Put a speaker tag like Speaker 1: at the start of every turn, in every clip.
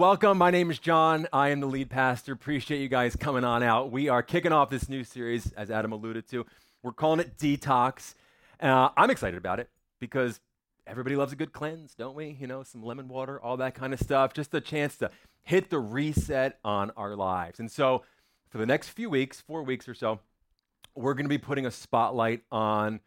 Speaker 1: welcome. My name is John. I am the lead pastor. Appreciate you guys coming on out. We are kicking off this new series, as Adam alluded to. We're calling it Detox. Uh, I'm excited about it because everybody loves a good cleanse, don't we? You know, some lemon water, all that kind of stuff. Just a chance to hit the reset on our lives. And so, for the next few weeks, four weeks or so, we're going to be putting a spotlight on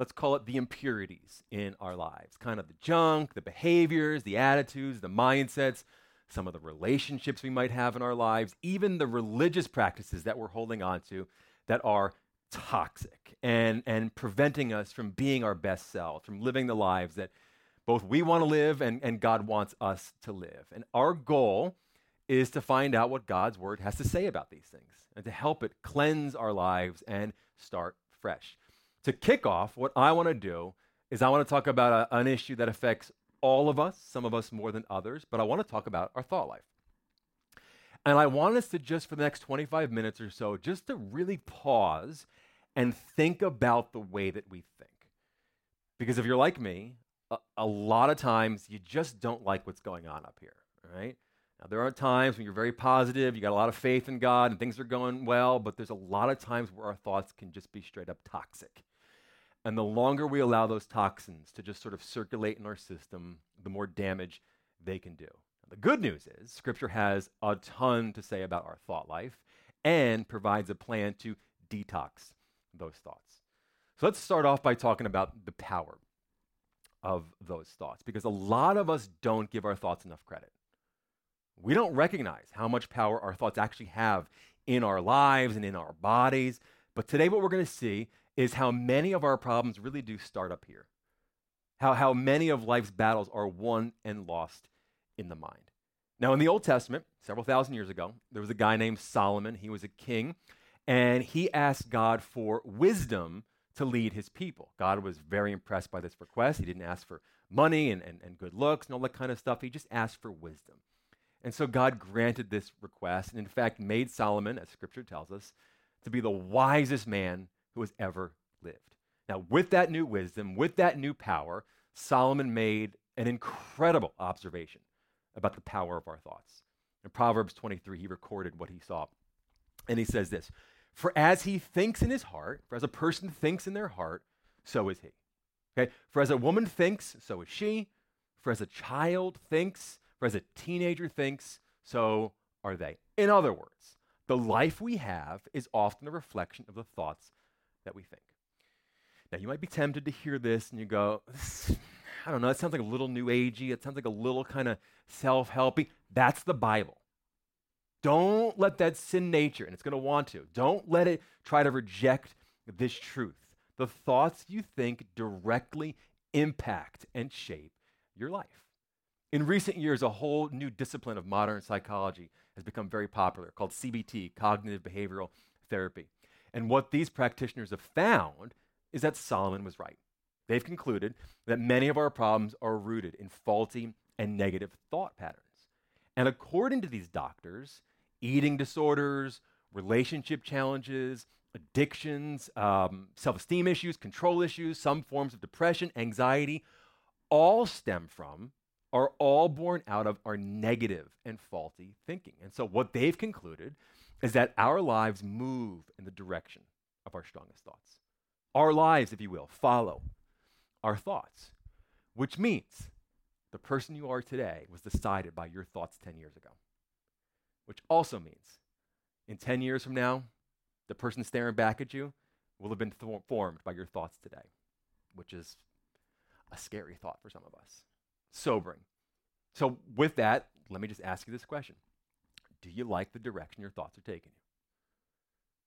Speaker 1: let's call it the impurities in our lives kind of the junk, the behaviors, the attitudes, the mindsets, some of the relationships we might have in our lives, even the religious practices that we're holding on to that are toxic and, and preventing us from being our best selves, from living the lives that both we want to live and, and God wants us to live. And our goal is to find out what God's word has to say about these things and to help it cleanse our lives and start fresh to kick off, what I want to do is I want to talk about a, an issue that affects all of us, some of us more than others, but I want to talk about our thought life. And I want us to just for the next 25 minutes or so, just to really pause and think about the way that we think. Because if you're like me, a, a lot of times you just don't like what's going on up here, right? Now, there are times when you're very positive, you got a lot of faith in God, and things are going well, but there's a lot of times where our thoughts can just be straight up toxic. And the longer we allow those toxins to just sort of circulate in our system, the more damage they can do. The good news is, Scripture has a ton to say about our thought life and provides a plan to detox those thoughts. So let's start off by talking about the power of those thoughts, because a lot of us don't give our thoughts enough credit. We don't recognize how much power our thoughts actually have in our lives and in our bodies. But today, what we're going to see is how many of our problems really do start up here. How, how many of life's battles are won and lost in the mind. Now, in the Old Testament, several thousand years ago, there was a guy named Solomon. He was a king, and he asked God for wisdom to lead his people. God was very impressed by this request. He didn't ask for money and, and, and good looks and all that kind of stuff. He just asked for wisdom. And so God granted this request, and in fact, made Solomon, as scripture tells us, to be the wisest man who has ever lived. Now, with that new wisdom, with that new power, Solomon made an incredible observation about the power of our thoughts. In Proverbs 23, he recorded what he saw. And he says this For as he thinks in his heart, for as a person thinks in their heart, so is he. Okay? For as a woman thinks, so is she. For as a child thinks, for as a teenager thinks, so are they. In other words, the life we have is often a reflection of the thoughts that we think. Now, you might be tempted to hear this and you go, I don't know, it sounds like a little new agey. It sounds like a little kind of self helpy. That's the Bible. Don't let that sin nature, and it's going to want to, don't let it try to reject this truth. The thoughts you think directly impact and shape your life. In recent years, a whole new discipline of modern psychology has become very popular called CBT, cognitive behavioral therapy. And what these practitioners have found is that Solomon was right. They've concluded that many of our problems are rooted in faulty and negative thought patterns. And according to these doctors, eating disorders, relationship challenges, addictions, um, self esteem issues, control issues, some forms of depression, anxiety, all stem from, are all born out of our negative and faulty thinking. And so, what they've concluded is that our lives move in the direction of our strongest thoughts. Our lives, if you will, follow our thoughts, which means the person you are today was decided by your thoughts 10 years ago. Which also means in 10 years from now, the person staring back at you will have been th- formed by your thoughts today, which is a scary thought for some of us. Sobering. So, with that, let me just ask you this question Do you like the direction your thoughts are taking you?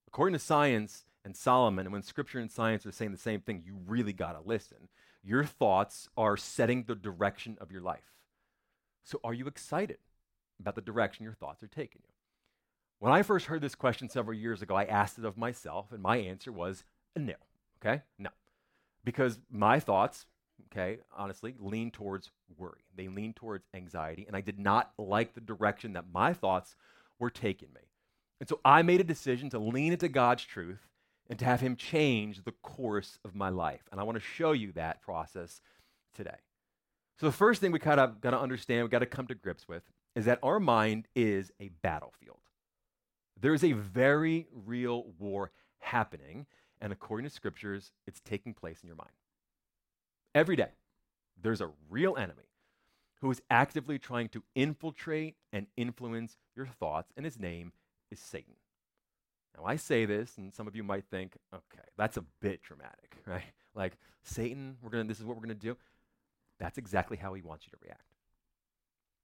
Speaker 1: According to science and Solomon, and when scripture and science are saying the same thing, you really got to listen. Your thoughts are setting the direction of your life. So, are you excited about the direction your thoughts are taking you? When I first heard this question several years ago, I asked it of myself, and my answer was no. Okay? No. Because my thoughts, okay, honestly, lean towards worry. They lean towards anxiety, and I did not like the direction that my thoughts were taking me. And so I made a decision to lean into God's truth and to have Him change the course of my life. And I want to show you that process today. So the first thing we kind of got to understand, we got to come to grips with, is that our mind is a battlefield. There is a very real war happening, and according to scriptures, it's taking place in your mind. Every day, there's a real enemy who is actively trying to infiltrate and influence your thoughts, and his name is Satan. Now, I say this, and some of you might think, okay, that's a bit dramatic, right? Like, Satan, we're gonna, this is what we're going to do. That's exactly how he wants you to react.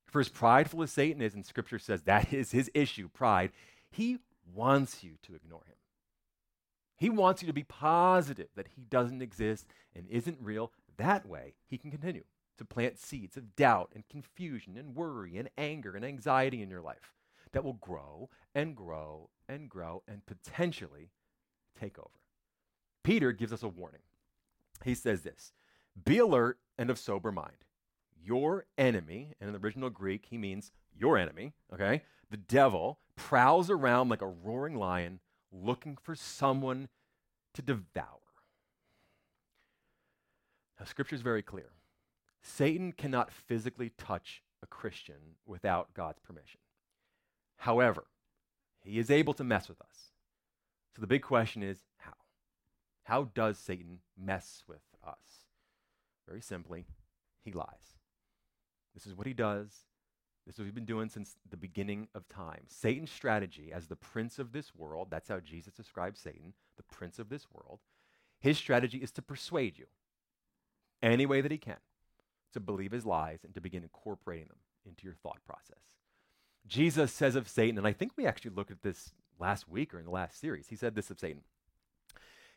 Speaker 1: For as prideful as Satan is, and Scripture says that is his issue, pride, he wants you to ignore him. He wants you to be positive that he doesn't exist and isn't real. That way, he can continue to plant seeds of doubt and confusion and worry and anger and anxiety in your life that will grow and grow and grow and potentially take over. Peter gives us a warning. He says this Be alert and of sober mind. Your enemy, and in the original Greek, he means your enemy, okay? The devil prowls around like a roaring lion looking for someone to devour. Now, scripture is very clear. Satan cannot physically touch a Christian without God's permission. However, he is able to mess with us. So the big question is how? How does Satan mess with us? Very simply, he lies. This is what he does. This is what we've been doing since the beginning of time. Satan's strategy as the prince of this world, that's how Jesus describes Satan, the prince of this world. His strategy is to persuade you any way that he can to believe his lies and to begin incorporating them into your thought process. Jesus says of Satan, and I think we actually looked at this last week or in the last series, he said this of Satan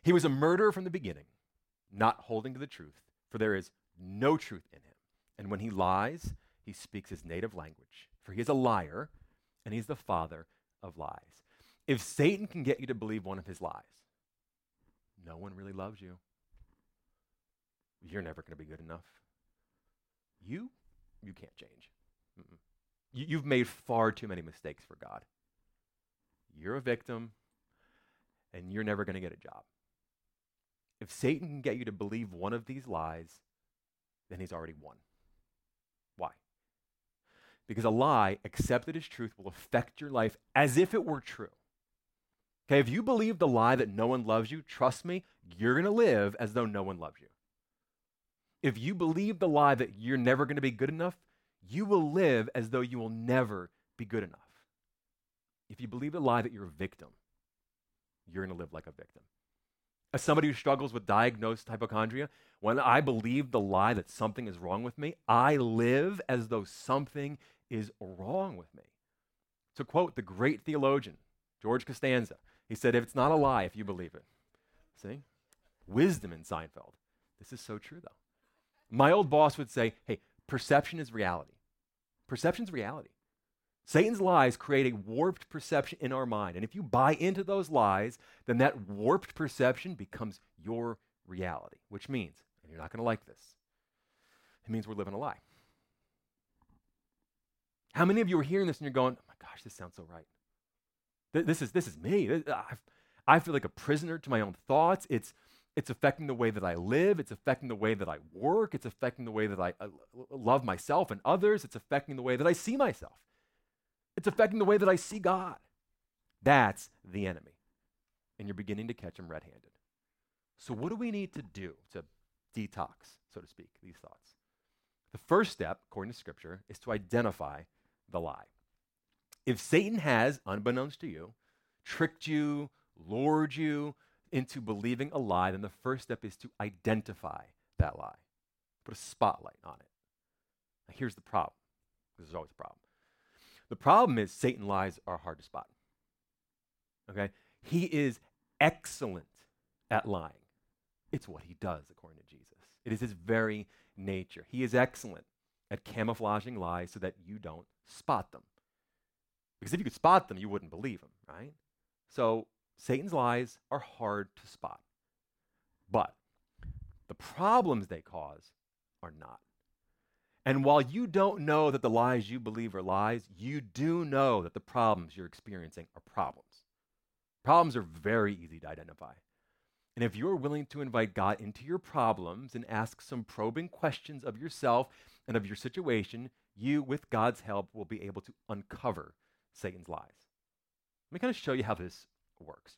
Speaker 1: He was a murderer from the beginning, not holding to the truth, for there is no truth in him. And when he lies, he speaks his native language, for he is a liar and he's the father of lies. If Satan can get you to believe one of his lies, no one really loves you. You're never going to be good enough. You, you can't change. You, you've made far too many mistakes for God. You're a victim, and you're never going to get a job. If Satan can get you to believe one of these lies, then he's already won. Why? Because a lie accepted as truth will affect your life as if it were true. Okay, if you believe the lie that no one loves you, trust me, you're going to live as though no one loves you. If you believe the lie that you're never going to be good enough, you will live as though you will never be good enough. If you believe the lie that you're a victim, you're going to live like a victim. As somebody who struggles with diagnosed hypochondria, when I believe the lie that something is wrong with me, I live as though something is wrong with me. To quote the great theologian, George Costanza, he said, If it's not a lie, if you believe it. See? Wisdom in Seinfeld. This is so true, though. My old boss would say, hey, perception is reality. Perception is reality. Satan's lies create a warped perception in our mind. And if you buy into those lies, then that warped perception becomes your reality, which means, and you're not going to like this, it means we're living a lie. How many of you are hearing this and you're going, oh my gosh, this sounds so right? This is, this is me. I feel like a prisoner to my own thoughts. It's, it's affecting the way that I live. It's affecting the way that I work. It's affecting the way that I uh, love myself and others. It's affecting the way that I see myself. It's affecting the way that I see God. That's the enemy. And you're beginning to catch him red handed. So, what do we need to do to detox, so to speak, these thoughts? The first step, according to Scripture, is to identify the lie. If Satan has, unbeknownst to you, tricked you, lured you, into believing a lie, then the first step is to identify that lie, put a spotlight on it. Now, here's the problem, there's always a problem. The problem is Satan lies are hard to spot. Okay? He is excellent at lying. It's what he does, according to Jesus. It is his very nature. He is excellent at camouflaging lies so that you don't spot them. Because if you could spot them, you wouldn't believe them, right? So Satan's lies are hard to spot. But the problems they cause are not. And while you don't know that the lies you believe are lies, you do know that the problems you're experiencing are problems. Problems are very easy to identify. And if you're willing to invite God into your problems and ask some probing questions of yourself and of your situation, you, with God's help, will be able to uncover Satan's lies. Let me kind of show you how this works.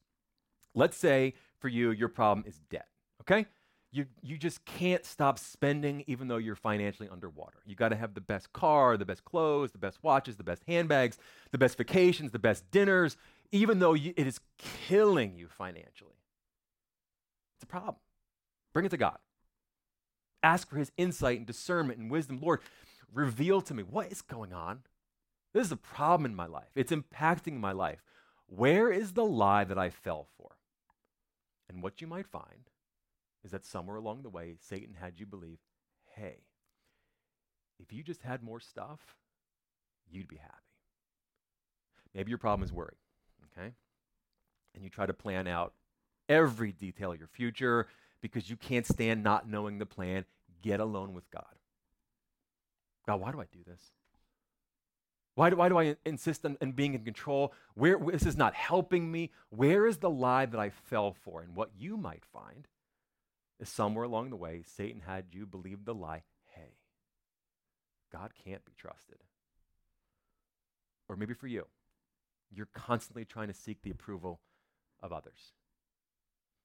Speaker 1: Let's say for you, your problem is debt, okay? You, you just can't stop spending even though you're financially underwater. You got to have the best car, the best clothes, the best watches, the best handbags, the best vacations, the best dinners, even though you, it is killing you financially. It's a problem. Bring it to God. Ask for his insight and discernment and wisdom. Lord, reveal to me what is going on. This is a problem in my life. It's impacting my life. Where is the lie that I fell for? And what you might find is that somewhere along the way, Satan had you believe, hey, if you just had more stuff, you'd be happy. Maybe your problem is worry, okay? And you try to plan out every detail of your future because you can't stand not knowing the plan. Get alone with God. God, why do I do this? Why do, why do I insist on, on being in control? Where, this is not helping me. Where is the lie that I fell for? And what you might find is somewhere along the way, Satan had you believe the lie hey, God can't be trusted. Or maybe for you, you're constantly trying to seek the approval of others.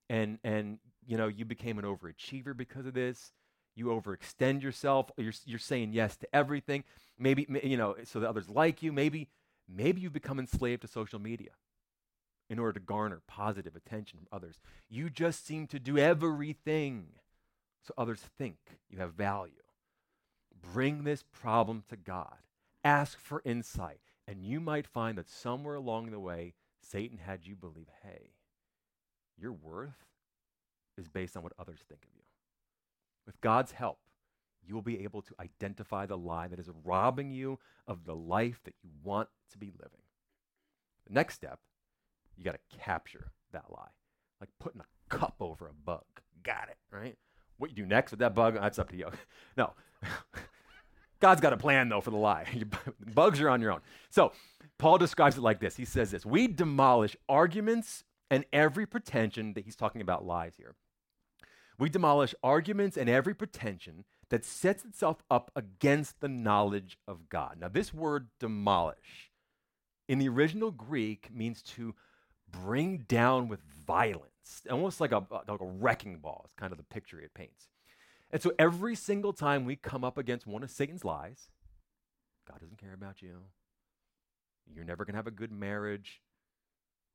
Speaker 1: And, and you know, you became an overachiever because of this you overextend yourself you're, you're saying yes to everything maybe you know so that others like you maybe maybe you've become enslaved to social media in order to garner positive attention from others. You just seem to do everything so others think you have value. Bring this problem to god. Ask for insight and you might find that somewhere along the way satan had you believe hey your worth is based on what others think of you with God's help, you will be able to identify the lie that is robbing you of the life that you want to be living. The next step, you got to capture that lie, like putting a cup over a bug. Got it, right? What you do next with that bug, that's up to you. no. God's got a plan, though, for the lie. Bugs are on your own. So, Paul describes it like this He says this We demolish arguments and every pretension that he's talking about lies here. We demolish arguments and every pretension that sets itself up against the knowledge of God. Now, this word demolish in the original Greek means to bring down with violence, almost like a, like a wrecking ball, is kind of the picture it paints. And so every single time we come up against one of Satan's lies, God doesn't care about you. You're never going to have a good marriage.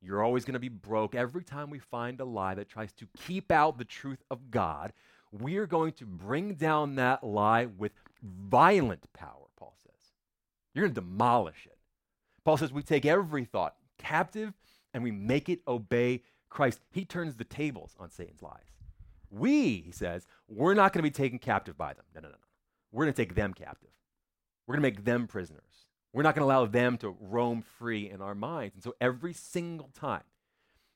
Speaker 1: You're always going to be broke. Every time we find a lie that tries to keep out the truth of God, we are going to bring down that lie with violent power, Paul says. You're going to demolish it. Paul says we take every thought captive and we make it obey Christ. He turns the tables on Satan's lies. We, he says, we're not going to be taken captive by them. No, no, no, no. We're going to take them captive. We're going to make them prisoners. We're not going to allow them to roam free in our minds. And so every single time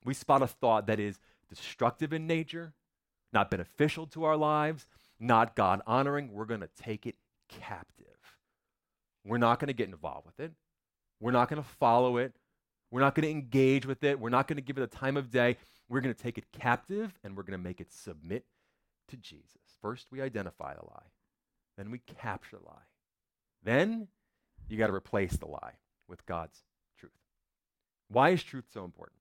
Speaker 1: we spot a thought that is destructive in nature, not beneficial to our lives, not God honoring, we're going to take it captive. We're not going to get involved with it. We're not going to follow it. We're not going to engage with it. We're not going to give it a time of day. We're going to take it captive and we're going to make it submit to Jesus. First, we identify the lie, then we capture the lie. Then you got to replace the lie with God's truth. Why is truth so important?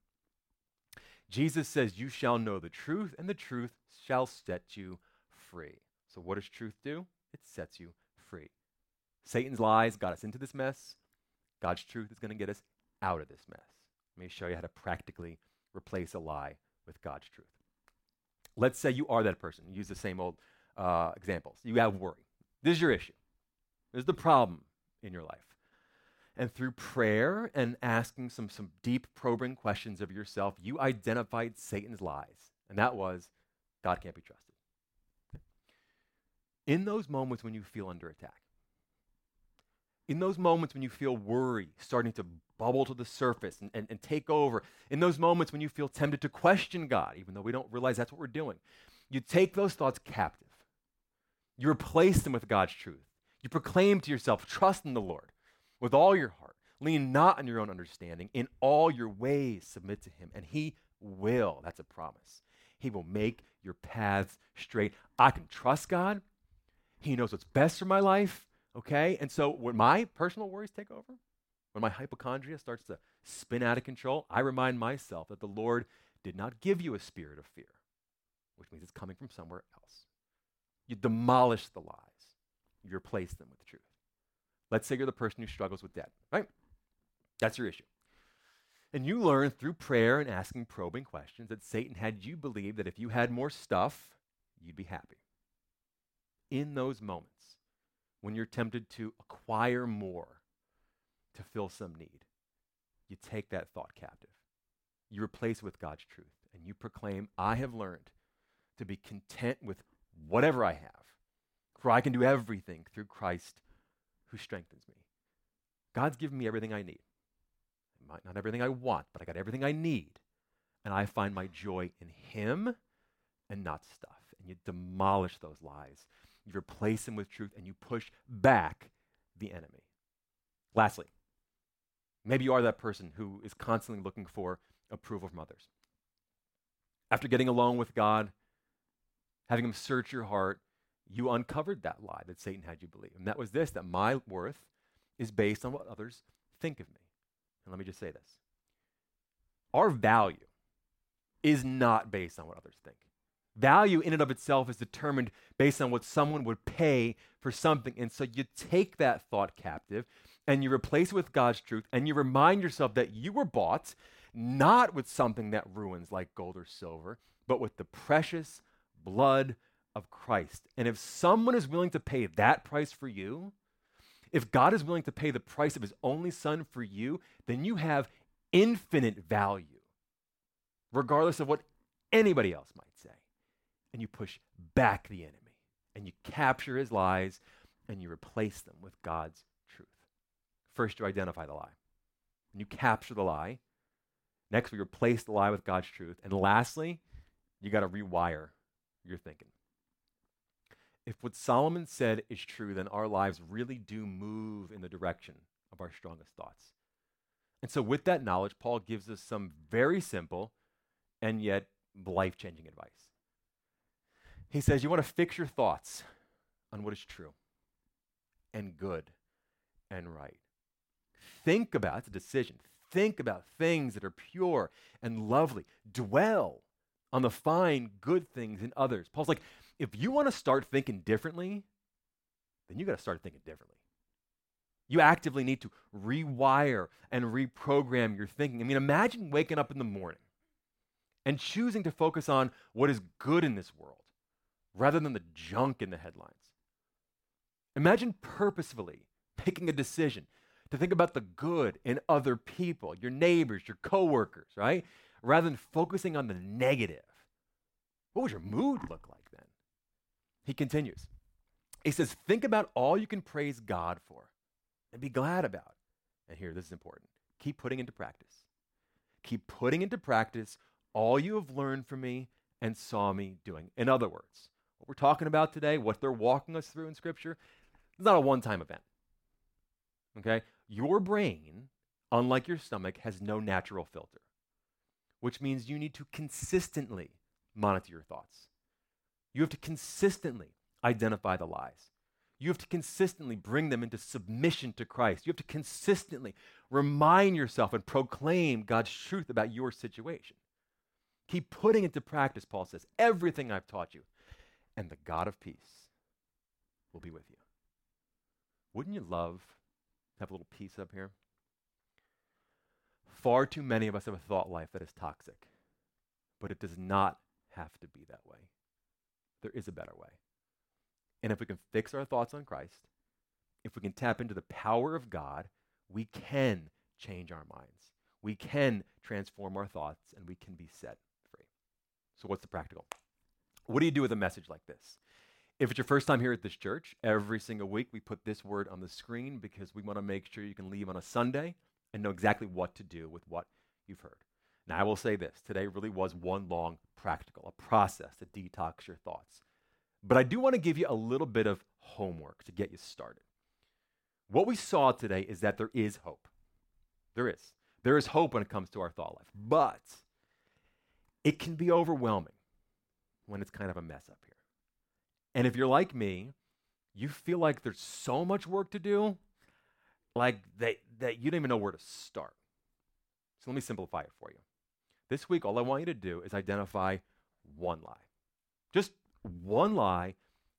Speaker 1: Jesus says, You shall know the truth, and the truth shall set you free. So, what does truth do? It sets you free. Satan's lies got us into this mess. God's truth is going to get us out of this mess. Let me show you how to practically replace a lie with God's truth. Let's say you are that person. Use the same old uh, examples. You have worry. This is your issue. This is the problem in your life. And through prayer and asking some, some deep, probing questions of yourself, you identified Satan's lies. And that was God can't be trusted. In those moments when you feel under attack, in those moments when you feel worry starting to bubble to the surface and, and, and, take over, in those moments when you feel tempted to question God, even though we don't realize that's what we're doing, you take those thoughts captive. You replace them with God's truth. You proclaim to yourself, trust in the Lord with all your heart. Lean not on your own understanding. In all your ways, submit to him, and he will. That's a promise. He will make your paths straight. I can trust God. He knows what's best for my life. Okay? And so when my personal worries take over, when my hypochondria starts to spin out of control, I remind myself that the Lord did not give you a spirit of fear, which means it's coming from somewhere else. You demolish the lies, you replace them with truth. Let's say you're the person who struggles with debt, right? That's your issue. And you learn through prayer and asking probing questions that Satan had you believe that if you had more stuff, you'd be happy. In those moments, when you're tempted to acquire more to fill some need, you take that thought captive. You replace it with God's truth, and you proclaim, I have learned to be content with whatever I have, for I can do everything through Christ who strengthens me. God's given me everything I need. Not everything I want, but I got everything I need. And I find my joy in Him and not stuff. And you demolish those lies. You replace them with truth and you push back the enemy. Lastly, maybe you are that person who is constantly looking for approval from others. After getting along with God, having Him search your heart, you uncovered that lie that Satan had you believe. And that was this that my worth is based on what others think of me. And let me just say this our value is not based on what others think. Value in and of itself is determined based on what someone would pay for something. And so you take that thought captive and you replace it with God's truth and you remind yourself that you were bought not with something that ruins like gold or silver, but with the precious blood of Christ. And if someone is willing to pay that price for you, if God is willing to pay the price of his only son for you, then you have infinite value, regardless of what anybody else might say. And you push back the enemy and you capture his lies and you replace them with God's truth. First, you identify the lie, and you capture the lie. Next, we replace the lie with God's truth. And lastly, you got to rewire your thinking if what Solomon said is true, then our lives really do move in the direction of our strongest thoughts. And so, with that knowledge, Paul gives us some very simple and yet life changing advice. He says, You want to fix your thoughts on what is true and good and right. Think about, it's a decision. Think about things that are pure and lovely. Dwell on the fine, good things in others. Paul's like, if you want to start thinking differently, then you got to start thinking differently. You actively need to rewire and reprogram your thinking. I mean, imagine waking up in the morning and choosing to focus on what is good in this world rather than the junk in the headlines. Imagine purposefully making a decision to think about the good in other people, your neighbors, your coworkers, right? Rather than focusing on the negative. What would your mood look like? He continues. He says, Think about all you can praise God for and be glad about. And here, this is important. Keep putting into practice. Keep putting into practice all you have learned from me and saw me doing. In other words, what we're talking about today, what they're walking us through in Scripture, it's not a one time event. Okay? Your brain, unlike your stomach, has no natural filter, which means you need to consistently monitor your thoughts. You have to consistently identify the lies. You have to consistently bring them into submission to Christ. You have to consistently remind yourself and proclaim God's truth about your situation. Keep putting it into practice, Paul says, everything I've taught you, and the God of peace will be with you. Wouldn't you love to have a little peace up here? Far too many of us have a thought life that is toxic, but it does not have to be that way. There is a better way. And if we can fix our thoughts on Christ, if we can tap into the power of God, we can change our minds. We can transform our thoughts and we can be set free. So, what's the practical? What do you do with a message like this? If it's your first time here at this church, every single week we put this word on the screen because we want to make sure you can leave on a Sunday and know exactly what to do with what you've heard. Now, I will say this today really was one long practical, a process to detox your thoughts. But I do want to give you a little bit of homework to get you started. What we saw today is that there is hope. There is. There is hope when it comes to our thought life. But it can be overwhelming when it's kind of a mess up here. And if you're like me, you feel like there's so much work to do, like that, that you don't even know where to start. So let me simplify it for you. This week, all I want you to do is identify one lie. Just one lie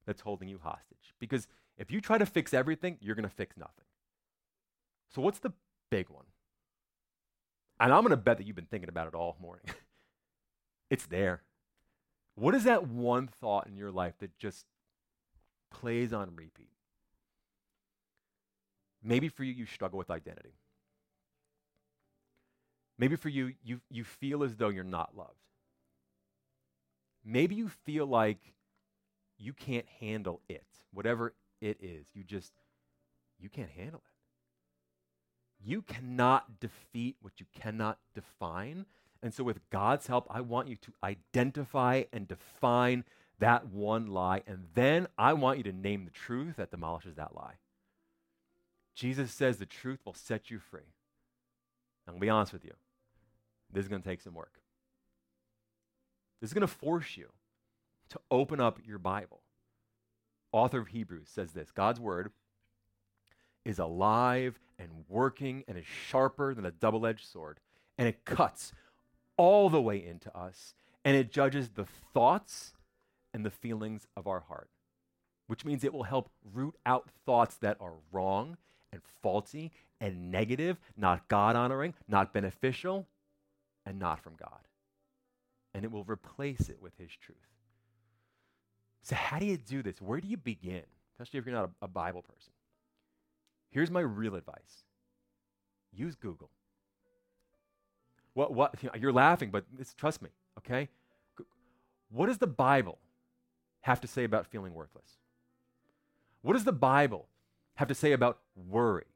Speaker 1: that's holding you hostage. Because if you try to fix everything, you're going to fix nothing. So, what's the big one? And I'm going to bet that you've been thinking about it all morning. it's there. What is that one thought in your life that just plays on repeat? Maybe for you, you struggle with identity. Maybe for you, you, you feel as though you're not loved. Maybe you feel like you can't handle it, whatever it is. You just, you can't handle it. You cannot defeat what you cannot define. And so, with God's help, I want you to identify and define that one lie. And then I want you to name the truth that demolishes that lie. Jesus says the truth will set you free. I'm going to be honest with you. This is going to take some work. This is going to force you to open up your Bible. Author of Hebrews says this God's word is alive and working and is sharper than a double edged sword, and it cuts all the way into us, and it judges the thoughts and the feelings of our heart, which means it will help root out thoughts that are wrong and faulty and negative, not God honoring, not beneficial, and not from God. And it will replace it with His truth. So, how do you do this? Where do you begin? Especially if you're not a, a Bible person. Here's my real advice use Google. What, what, you you're laughing, but trust me, okay? What does the Bible have to say about feeling worthless? What does the Bible have to say about worry?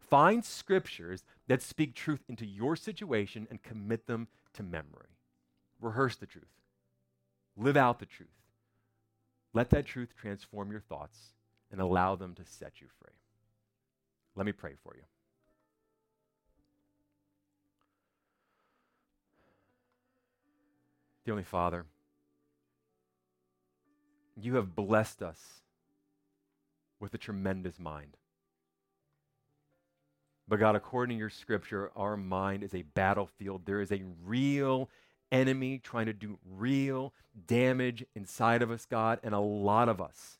Speaker 1: Find scriptures that speak truth into your situation and commit them to memory. Rehearse the truth, live out the truth. Let that truth transform your thoughts and allow them to set you free. Let me pray for you. Dear Heavenly Father, you have blessed us with a tremendous mind. But God, according to your scripture, our mind is a battlefield. There is a real enemy trying to do real damage inside of us, God, and a lot of us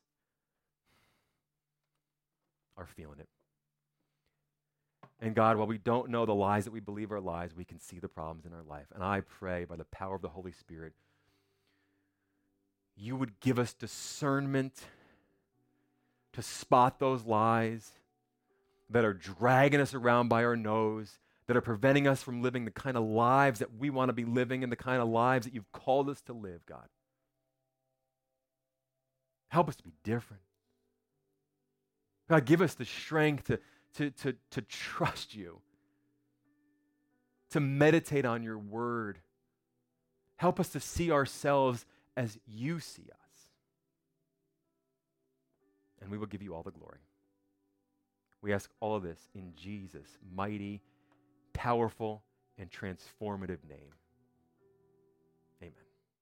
Speaker 1: are feeling it. And God, while we don't know the lies that we believe are lies, we can see the problems in our life. And I pray by the power of the Holy Spirit, you would give us discernment to spot those lies that are dragging us around by our nose, that are preventing us from living the kind of lives that we want to be living and the kind of lives that you've called us to live, God. Help us to be different. God, give us the strength to, to, to, to trust you, to meditate on your word. Help us to see ourselves as you see us. And we will give you all the glory. We ask all of this in Jesus' mighty, powerful, and transformative name.